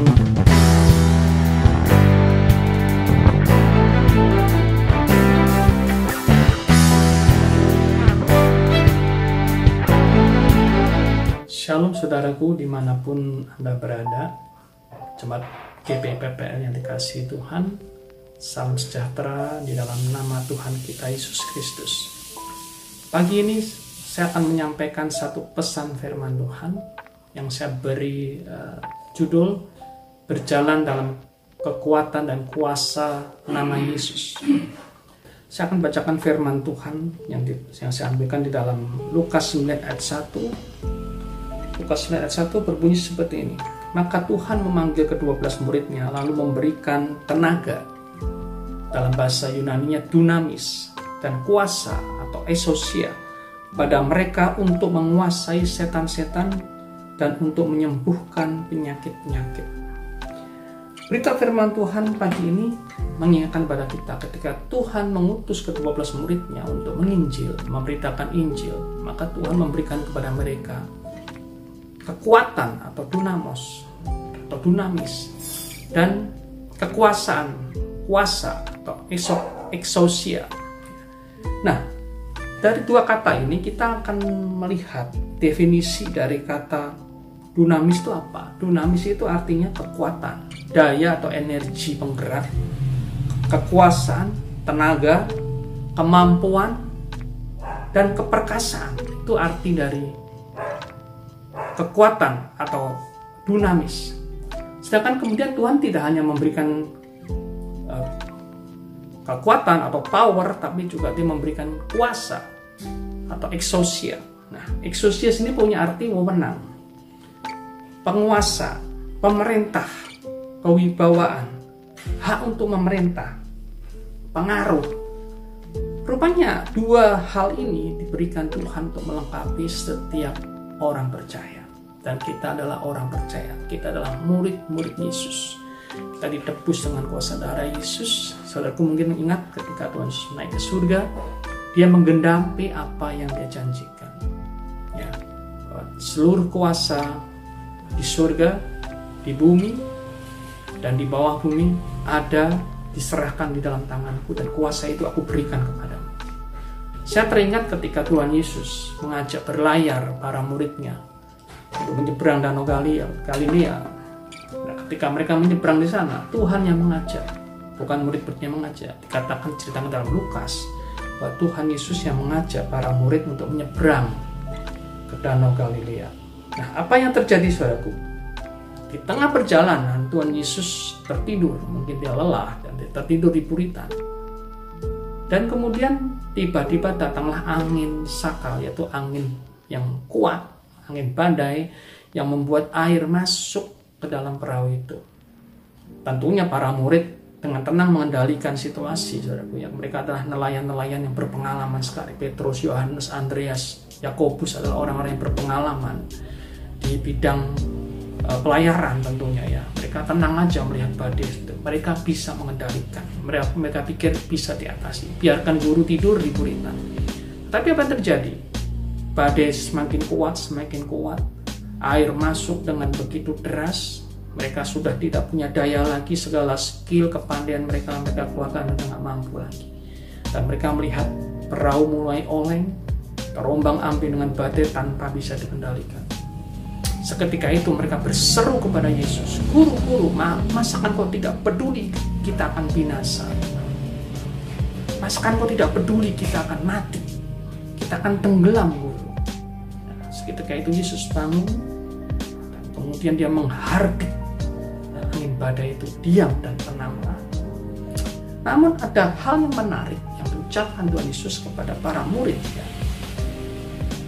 Shalom saudaraku di mana pun Anda berada. Jemaat GPPPL yang dikasih Tuhan Salam sejahtera di dalam nama Tuhan kita Yesus Kristus. Pagi ini saya akan menyampaikan satu pesan firman Tuhan Yang saya beri uh, judul Berjalan dalam kekuatan dan kuasa nama Yesus saya akan bacakan firman Tuhan yang, di, yang saya ambilkan di dalam Lukas 9 ayat 1 Lukas 9 ayat 1 berbunyi seperti ini. Maka Tuhan memanggil kedua belas muridnya lalu memberikan tenaga dalam bahasa Yunaninya dunamis dan kuasa atau esosia pada mereka untuk menguasai setan-setan dan untuk menyembuhkan penyakit-penyakit. Berita firman Tuhan pagi ini mengingatkan pada kita ketika Tuhan mengutus kedua belas muridnya untuk menginjil, memberitakan Injil, maka Tuhan memberikan kepada mereka kekuatan atau dunamos atau dunamis dan kekuasaan kuasa atau exousia. Nah, dari dua kata ini kita akan melihat definisi dari kata dunamis itu apa? Dunamis itu artinya kekuatan, daya atau energi penggerak, kekuasaan, tenaga, kemampuan, dan keperkasaan. Itu arti dari kekuatan atau dunamis. Sedangkan kemudian Tuhan tidak hanya memberikan uh, kekuatan atau power, tapi juga dia memberikan kuasa atau exousia. Nah, exousia sini punya arti wewenang, penguasa, pemerintah, kewibawaan, hak untuk memerintah, pengaruh. Rupanya dua hal ini diberikan Tuhan untuk melengkapi setiap orang percaya dan kita adalah orang percaya. Kita adalah murid-murid Yesus. Kita ditebus dengan kuasa darah Yesus. Saudaraku mungkin ingat ketika Tuhan naik ke surga, dia menggendapi apa yang dia janjikan. Ya, seluruh kuasa di surga, di bumi, dan di bawah bumi ada diserahkan di dalam tanganku dan kuasa itu aku berikan kepadamu. Saya teringat ketika Tuhan Yesus mengajak berlayar para muridnya untuk menyeberang Danau Galilea. Galilea. Nah, ketika mereka menyeberang di sana, Tuhan yang mengajak, bukan murid-muridnya mengajak. Dikatakan cerita dalam Lukas bahwa Tuhan Yesus yang mengajak para murid untuk menyeberang ke Danau Galilea. Nah, apa yang terjadi saudaraku? Di tengah perjalanan Tuhan Yesus tertidur, mungkin dia lelah dan dia tertidur di puritan. Dan kemudian tiba-tiba datanglah angin sakal, yaitu angin yang kuat angin badai yang membuat air masuk ke dalam perahu itu. Tentunya para murid dengan tenang mengendalikan situasi, saudaraku. Yang mereka adalah nelayan-nelayan yang berpengalaman sekali. Petrus, Yohanes, Andreas, Yakobus adalah orang-orang yang berpengalaman di bidang pelayaran tentunya ya. Mereka tenang aja melihat badai itu. Mereka bisa mengendalikan. Mereka, mereka pikir bisa diatasi. Biarkan guru tidur di buritan. Tapi apa yang terjadi? badai semakin kuat, semakin kuat. Air masuk dengan begitu deras. Mereka sudah tidak punya daya lagi, segala skill, kepandaian mereka mereka keluarkan sudah nggak mampu lagi. Dan mereka melihat perahu mulai oleng, terombang ambing dengan badai tanpa bisa dikendalikan. Seketika itu mereka berseru kepada Yesus, Guru, Guru, masakan kau tidak peduli kita akan binasa? Masakan kau tidak peduli kita akan mati? Kita akan tenggelam, Guru. Ketika itu Yesus bangun, dan kemudian dia menghardik dan angin badai itu diam dan tenanglah. Namun ada hal yang menarik yang diucapkan Tuhan Yesus kepada para murid. Ya.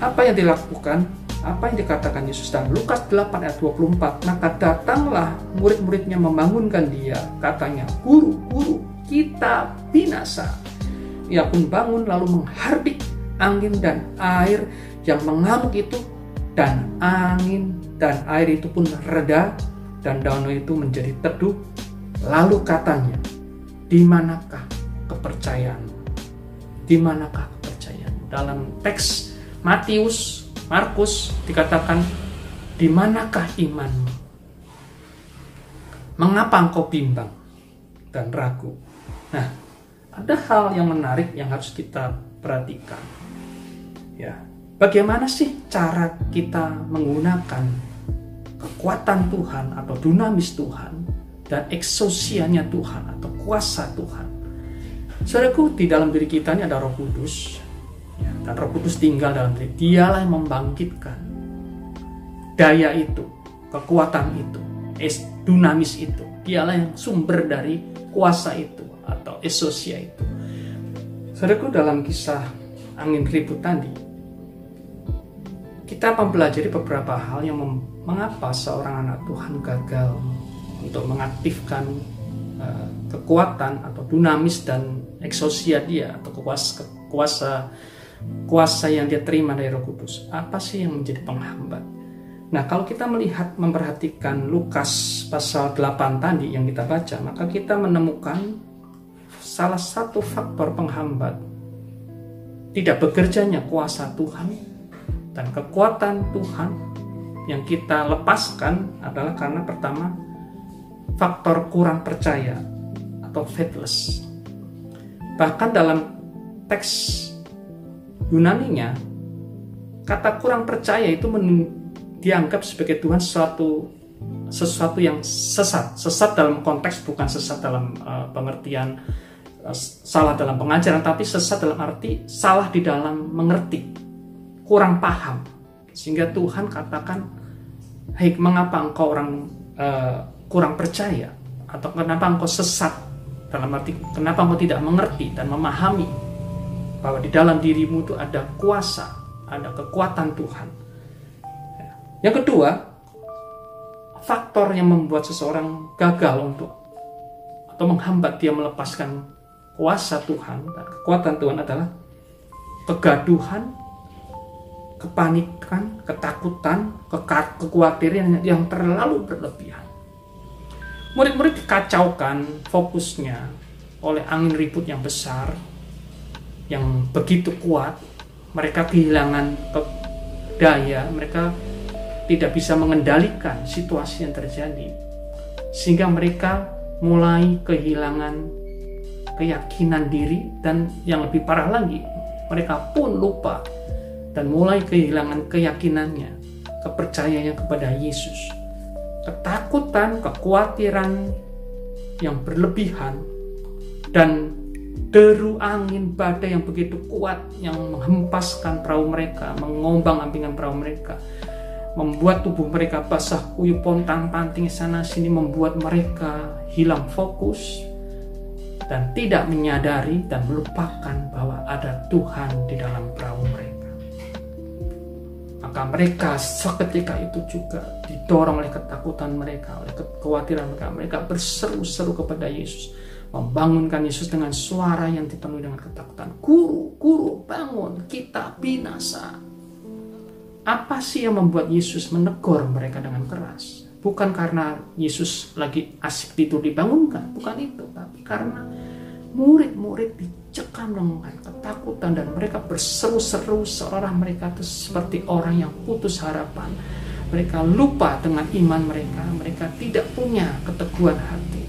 Apa yang dilakukan? Apa yang dikatakan Yesus dalam Lukas 8 ayat 24? Maka datanglah murid-muridnya membangunkan dia. Katanya, Guru, Guru, kita binasa. Ia pun bangun lalu menghardik angin dan air yang mengamuk itu dan angin dan air itu pun reda dan danau itu menjadi teduh. Lalu katanya, di manakah kepercayaan? Di manakah kepercayaan? Dalam teks Matius, Markus dikatakan, di manakah imanmu? Mengapa engkau bimbang dan ragu? Nah, ada hal yang menarik yang harus kita perhatikan. Ya, bagaimana sih cara kita menggunakan kekuatan Tuhan atau dunamis Tuhan dan eksosianya Tuhan atau kuasa Tuhan. Saudaraku, di dalam diri kita ini ada Roh Kudus, dan Roh Kudus tinggal dalam diri. Dialah yang membangkitkan daya itu, kekuatan itu, es dunamis itu. Dialah yang sumber dari kuasa itu atau esosia itu. Saudaraku, dalam kisah angin ribut tadi, kita mempelajari beberapa hal yang mengapa seorang anak Tuhan gagal untuk mengaktifkan uh, kekuatan atau dunamis dan eksosia dia atau kuasa kuasa kuasa yang dia terima dari Roh Kudus. Apa sih yang menjadi penghambat? Nah, kalau kita melihat memperhatikan Lukas pasal 8 tadi yang kita baca, maka kita menemukan salah satu faktor penghambat tidak bekerjanya kuasa Tuhan dan kekuatan Tuhan yang kita lepaskan adalah karena pertama faktor kurang percaya atau faithless. Bahkan dalam teks Yunani-nya, kata kurang percaya itu dianggap sebagai Tuhan sesuatu sesuatu yang sesat. Sesat dalam konteks bukan sesat dalam uh, pengertian uh, salah dalam pengajaran, tapi sesat dalam arti salah di dalam mengerti, kurang paham. Sehingga Tuhan katakan, "Hei, mengapa engkau orang uh, kurang percaya atau kenapa engkau sesat dalam arti kenapa engkau tidak mengerti dan memahami bahwa di dalam dirimu itu ada kuasa, ada kekuatan Tuhan. Yang kedua, faktor yang membuat seseorang gagal untuk atau menghambat dia melepaskan kuasa Tuhan kekuatan Tuhan adalah kegaduhan, kepanikan, ketakutan, kekhawatiran yang terlalu berlebihan. Murid-murid dikacaukan fokusnya oleh angin ribut yang besar, yang begitu kuat. Mereka kehilangan daya, mereka tidak bisa mengendalikan situasi yang terjadi. Sehingga mereka mulai kehilangan keyakinan diri dan yang lebih parah lagi, mereka pun lupa dan mulai kehilangan keyakinannya, kepercayaannya kepada Yesus ketakutan, kekhawatiran yang berlebihan, dan deru angin badai yang begitu kuat yang menghempaskan perahu mereka, mengombang ambingan perahu mereka, membuat tubuh mereka basah kuyup pontang panting sana sini, membuat mereka hilang fokus dan tidak menyadari dan melupakan bahwa ada Tuhan di dalam perahu mereka maka mereka seketika itu juga didorong oleh ketakutan mereka, oleh kekhawatiran mereka. Mereka berseru-seru kepada Yesus, membangunkan Yesus dengan suara yang dipenuhi dengan ketakutan. Guru, guru, bangun, kita binasa. Apa sih yang membuat Yesus menegur mereka dengan keras? Bukan karena Yesus lagi asik tidur dibangunkan, bukan itu, tapi karena murid-murid dicekam dengan ketakutan dan mereka berseru-seru seolah mereka itu seperti orang yang putus harapan. Mereka lupa dengan iman mereka, mereka tidak punya keteguhan hati.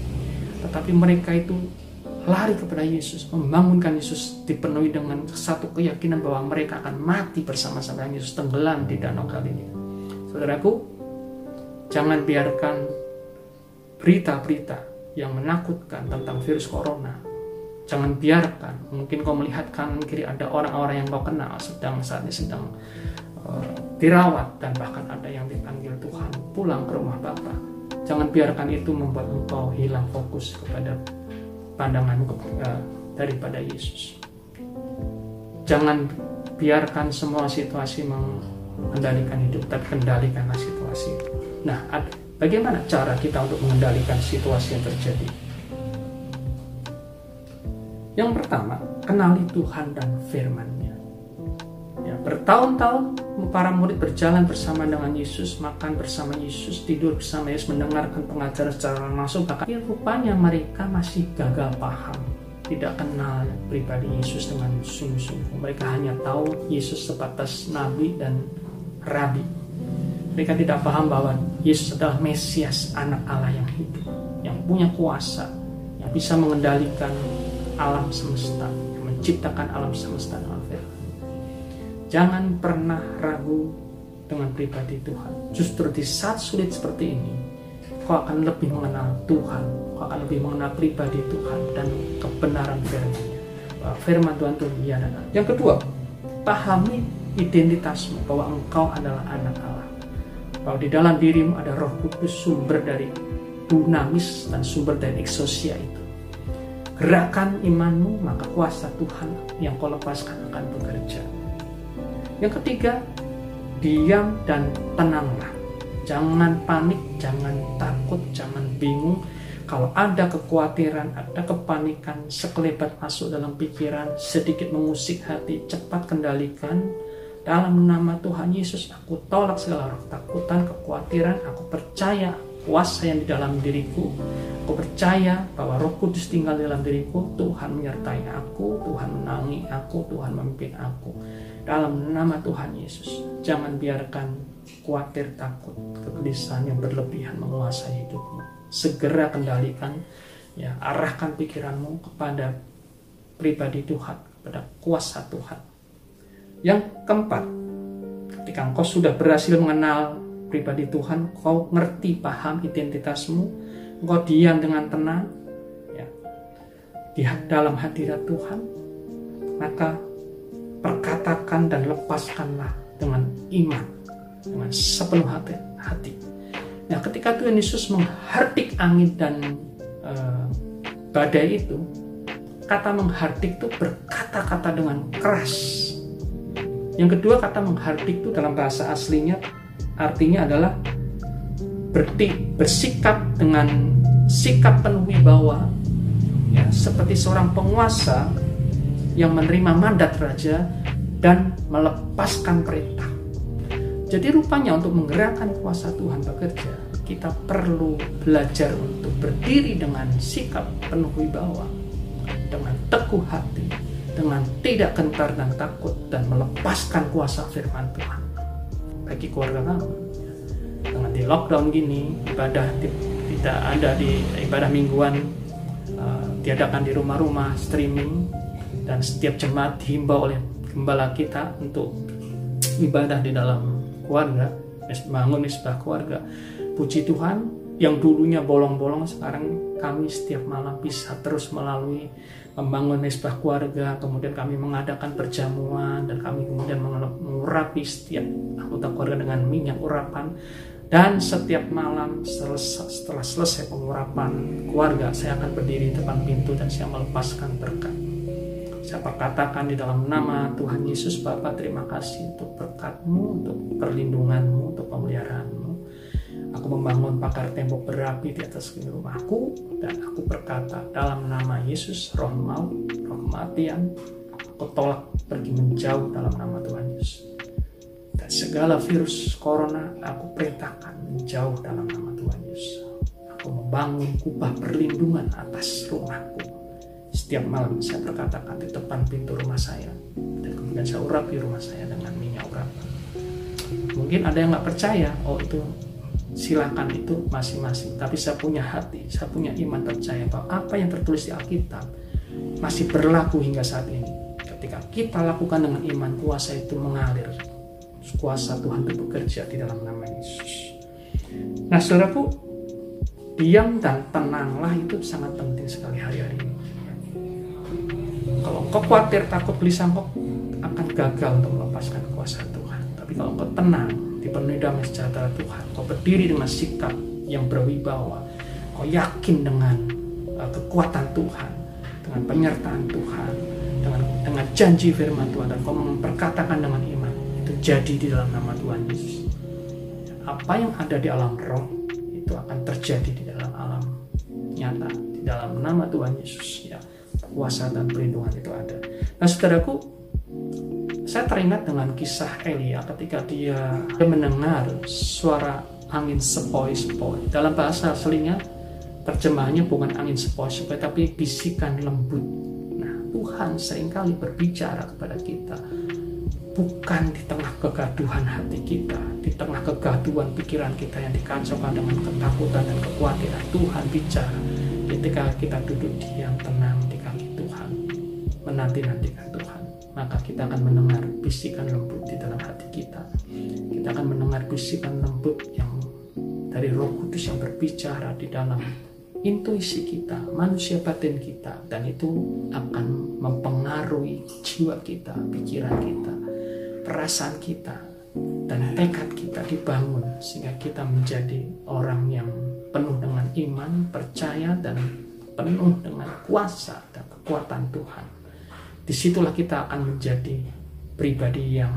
Tetapi mereka itu lari kepada Yesus, membangunkan Yesus dipenuhi dengan satu keyakinan bahwa mereka akan mati bersama-sama Yesus tenggelam di danau Galilea. Saudaraku, jangan biarkan berita-berita yang menakutkan tentang virus corona Jangan biarkan, mungkin kau melihat kanan kiri ada orang-orang yang kau kenal sedang saat ini sedang uh, dirawat dan bahkan ada yang dipanggil Tuhan pulang ke rumah Bapa. Jangan biarkan itu membuat engkau hilang fokus kepada pandangan uh, daripada Yesus. Jangan biarkan semua situasi mengendalikan hidup, tapi kendalikanlah situasi. Nah, bagaimana cara kita untuk mengendalikan situasi yang terjadi? Yang pertama, kenali Tuhan dan firman-Nya. Ya, bertahun-tahun para murid berjalan bersama dengan Yesus, makan bersama Yesus, tidur bersama Yesus, mendengarkan pengajaran secara langsung. Bahkan rupanya mereka masih gagal paham, tidak kenal pribadi Yesus dengan sungguh-sungguh. Mereka hanya tahu Yesus sebatas nabi dan rabi. Mereka tidak paham bahwa Yesus adalah Mesias, anak Allah yang hidup, yang punya kuasa, yang bisa mengendalikan alam semesta, yang menciptakan alam semesta. Jangan pernah ragu dengan pribadi Tuhan. Justru di saat sulit seperti ini, kau akan lebih mengenal Tuhan, kau akan lebih mengenal pribadi Tuhan dan kebenaran firman-Nya. Firman Tuhan itu ya dan Yang kedua, pahami identitasmu bahwa engkau adalah anak Allah. Bahwa di dalam dirimu ada roh kudus sumber dari dunamis dan sumber dari eksosia itu. Gerakan imanmu, maka kuasa Tuhan yang kau lepaskan akan bekerja. Yang ketiga, diam dan tenanglah. Jangan panik, jangan takut, jangan bingung. Kalau ada kekhawatiran, ada kepanikan, sekelebat masuk dalam pikiran, sedikit mengusik hati, cepat kendalikan. Dalam nama Tuhan Yesus, aku tolak segala roh takutan, kekhawatiran, aku percaya kuasa yang di dalam diriku. Aku percaya bahwa Roh Kudus tinggal di dalam diriku. Tuhan menyertai aku, Tuhan menangi aku, Tuhan memimpin aku. Dalam nama Tuhan Yesus, jangan biarkan khawatir, takut, kegelisahan yang berlebihan menguasai hidupmu. Segera kendalikan, ya arahkan pikiranmu kepada pribadi Tuhan, kepada kuasa Tuhan. Yang keempat, ketika engkau sudah berhasil mengenal pribadi Tuhan, kau ngerti, paham identitasmu, engkau diam dengan tenang, ya, dalam hadirat Tuhan, maka perkatakan dan lepaskanlah dengan iman, dengan sepenuh hati. hati. Nah, ketika Tuhan Yesus menghardik angin dan uh, badai itu, kata menghardik itu berkata-kata dengan keras. Yang kedua kata menghardik itu dalam bahasa aslinya artinya adalah berti, bersikap dengan sikap penuh wibawa ya seperti seorang penguasa yang menerima mandat raja dan melepaskan perintah. Jadi rupanya untuk menggerakkan kuasa Tuhan bekerja, kita perlu belajar untuk berdiri dengan sikap penuh wibawa, dengan teguh hati, dengan tidak gentar dan takut dan melepaskan kuasa firman Tuhan bagi keluarga kamu dengan di lockdown gini ibadah tidak ada di ibadah mingguan diadakan di rumah-rumah streaming dan setiap jemaat dihimbau oleh gembala kita untuk ibadah di dalam keluarga bangun misbah keluarga. Puji Tuhan yang dulunya bolong-bolong sekarang kami setiap malam bisa terus melalui membangun mesbah keluarga, kemudian kami mengadakan perjamuan dan kami kemudian mengurapi setiap anggota keluarga dengan minyak urapan. Dan setiap malam setelah selesai pengurapan keluarga saya akan berdiri di depan pintu dan saya melepaskan berkat saya perkatakan di dalam nama Tuhan Yesus Bapa terima kasih untuk berkatmu untuk perlindunganmu untuk pemeliharaanmu Aku membangun pagar tembok berapi di atas rumahku dan aku berkata dalam nama Yesus roh maut, roh kematian, aku tolak pergi menjauh dalam nama Tuhan Yesus. Dan segala virus corona aku perintahkan menjauh dalam nama Tuhan Yesus. Aku membangun kubah perlindungan atas rumahku. Setiap malam saya berkatakan di depan pintu rumah saya. Dan kemudian saya urapi rumah saya dengan minyak urapan. Mungkin ada yang nggak percaya, oh itu silakan itu masing-masing. Tapi saya punya hati saya punya iman percaya bahwa apa yang tertulis di Alkitab masih berlaku hingga saat ini. Ketika kita lakukan dengan iman kuasa itu mengalir. Kuasa Tuhan itu bekerja di dalam nama Yesus. Nah saudaraku diam dan tenanglah itu sangat penting sekali hari-hari ini kalau kau khawatir takut gelisah kau akan gagal untuk melepaskan kuasa Tuhan tapi kalau kau tenang dipenuhi damai sejahtera Tuhan. Kau berdiri dengan sikap yang berwibawa. Kau yakin dengan uh, kekuatan Tuhan, dengan penyertaan Tuhan, dengan dengan janji firman Tuhan dan kau memperkatakan dengan iman. Itu jadi di dalam nama Tuhan Yesus. Apa yang ada di alam roh itu akan terjadi di dalam alam nyata di dalam nama Tuhan Yesus ya kuasa dan perlindungan itu ada. Nah saudaraku saya teringat dengan kisah Elia ketika dia mendengar suara angin sepoi-sepoi. Dalam bahasa aslinya terjemahannya bukan angin sepoi-sepoi tapi bisikan lembut. Nah, Tuhan sering kali berbicara kepada kita bukan di tengah kegaduhan hati kita, di tengah kegaduhan pikiran kita yang dikacaukan dengan ketakutan dan kekhawatiran. Tuhan bicara ketika kita duduk diam tenang menanti-nantikan Tuhan. Maka kita akan mendengar bisikan lembut di dalam hati kita. Kita akan mendengar bisikan lembut yang dari roh kudus yang berbicara di dalam intuisi kita, manusia batin kita, dan itu akan mempengaruhi jiwa kita, pikiran kita, perasaan kita, dan tekad kita dibangun sehingga kita menjadi orang yang penuh dengan iman, percaya, dan penuh dengan kuasa dan kekuatan Tuhan. Di situlah kita akan menjadi pribadi yang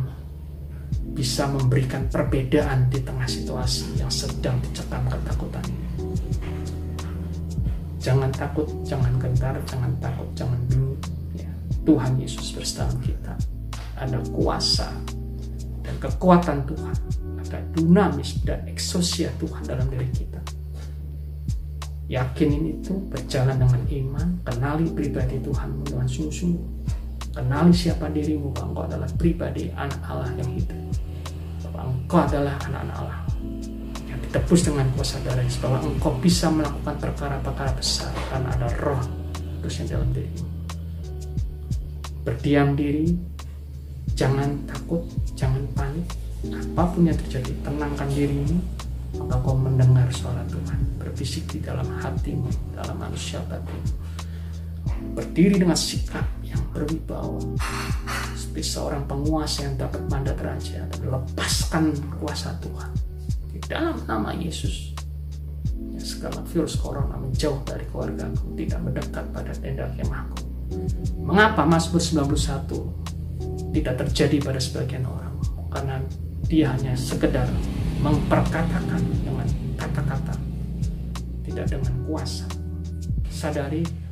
bisa memberikan perbedaan di tengah situasi yang sedang dicekam ketakutan ini. Jangan takut, jangan gentar, jangan takut, jangan bingung. Ya, Tuhan Yesus bersama kita. Ada kuasa dan kekuatan Tuhan. Ada dinamis dan eksosia Tuhan dalam diri kita. Yakinin itu berjalan dengan iman, kenali pribadi Tuhan dengan sungguh-sungguh. Kenali siapa dirimu bahwa engkau adalah pribadi anak Allah yang hidup. Bahwa engkau adalah anak-anak Allah ditebus dengan kuasa darah bahwa engkau bisa melakukan perkara-perkara besar karena ada roh terus yang dalam dirimu. Berdiam diri. Jangan takut jangan panik. Apa pun yang terjadi tenangkan dirimu. Maka kau mendengar suara Tuhan berbisik di dalam hatimu dalam manusia batin berdiri dengan sikap yang berwibawa. Seperti seorang penguasa yang dapat mandat raja lepaskan kuasa Tuhan. Dalam nama Yesus. Ya, segala virus corona menjauh dari keluarga aku tidak mendekat pada tenda kemahku. Mengapa Mazmur 91 tidak terjadi pada sebagian orang? Karena dia hanya sekedar memperkatakan dengan kata-kata tidak dengan kuasa. Sadari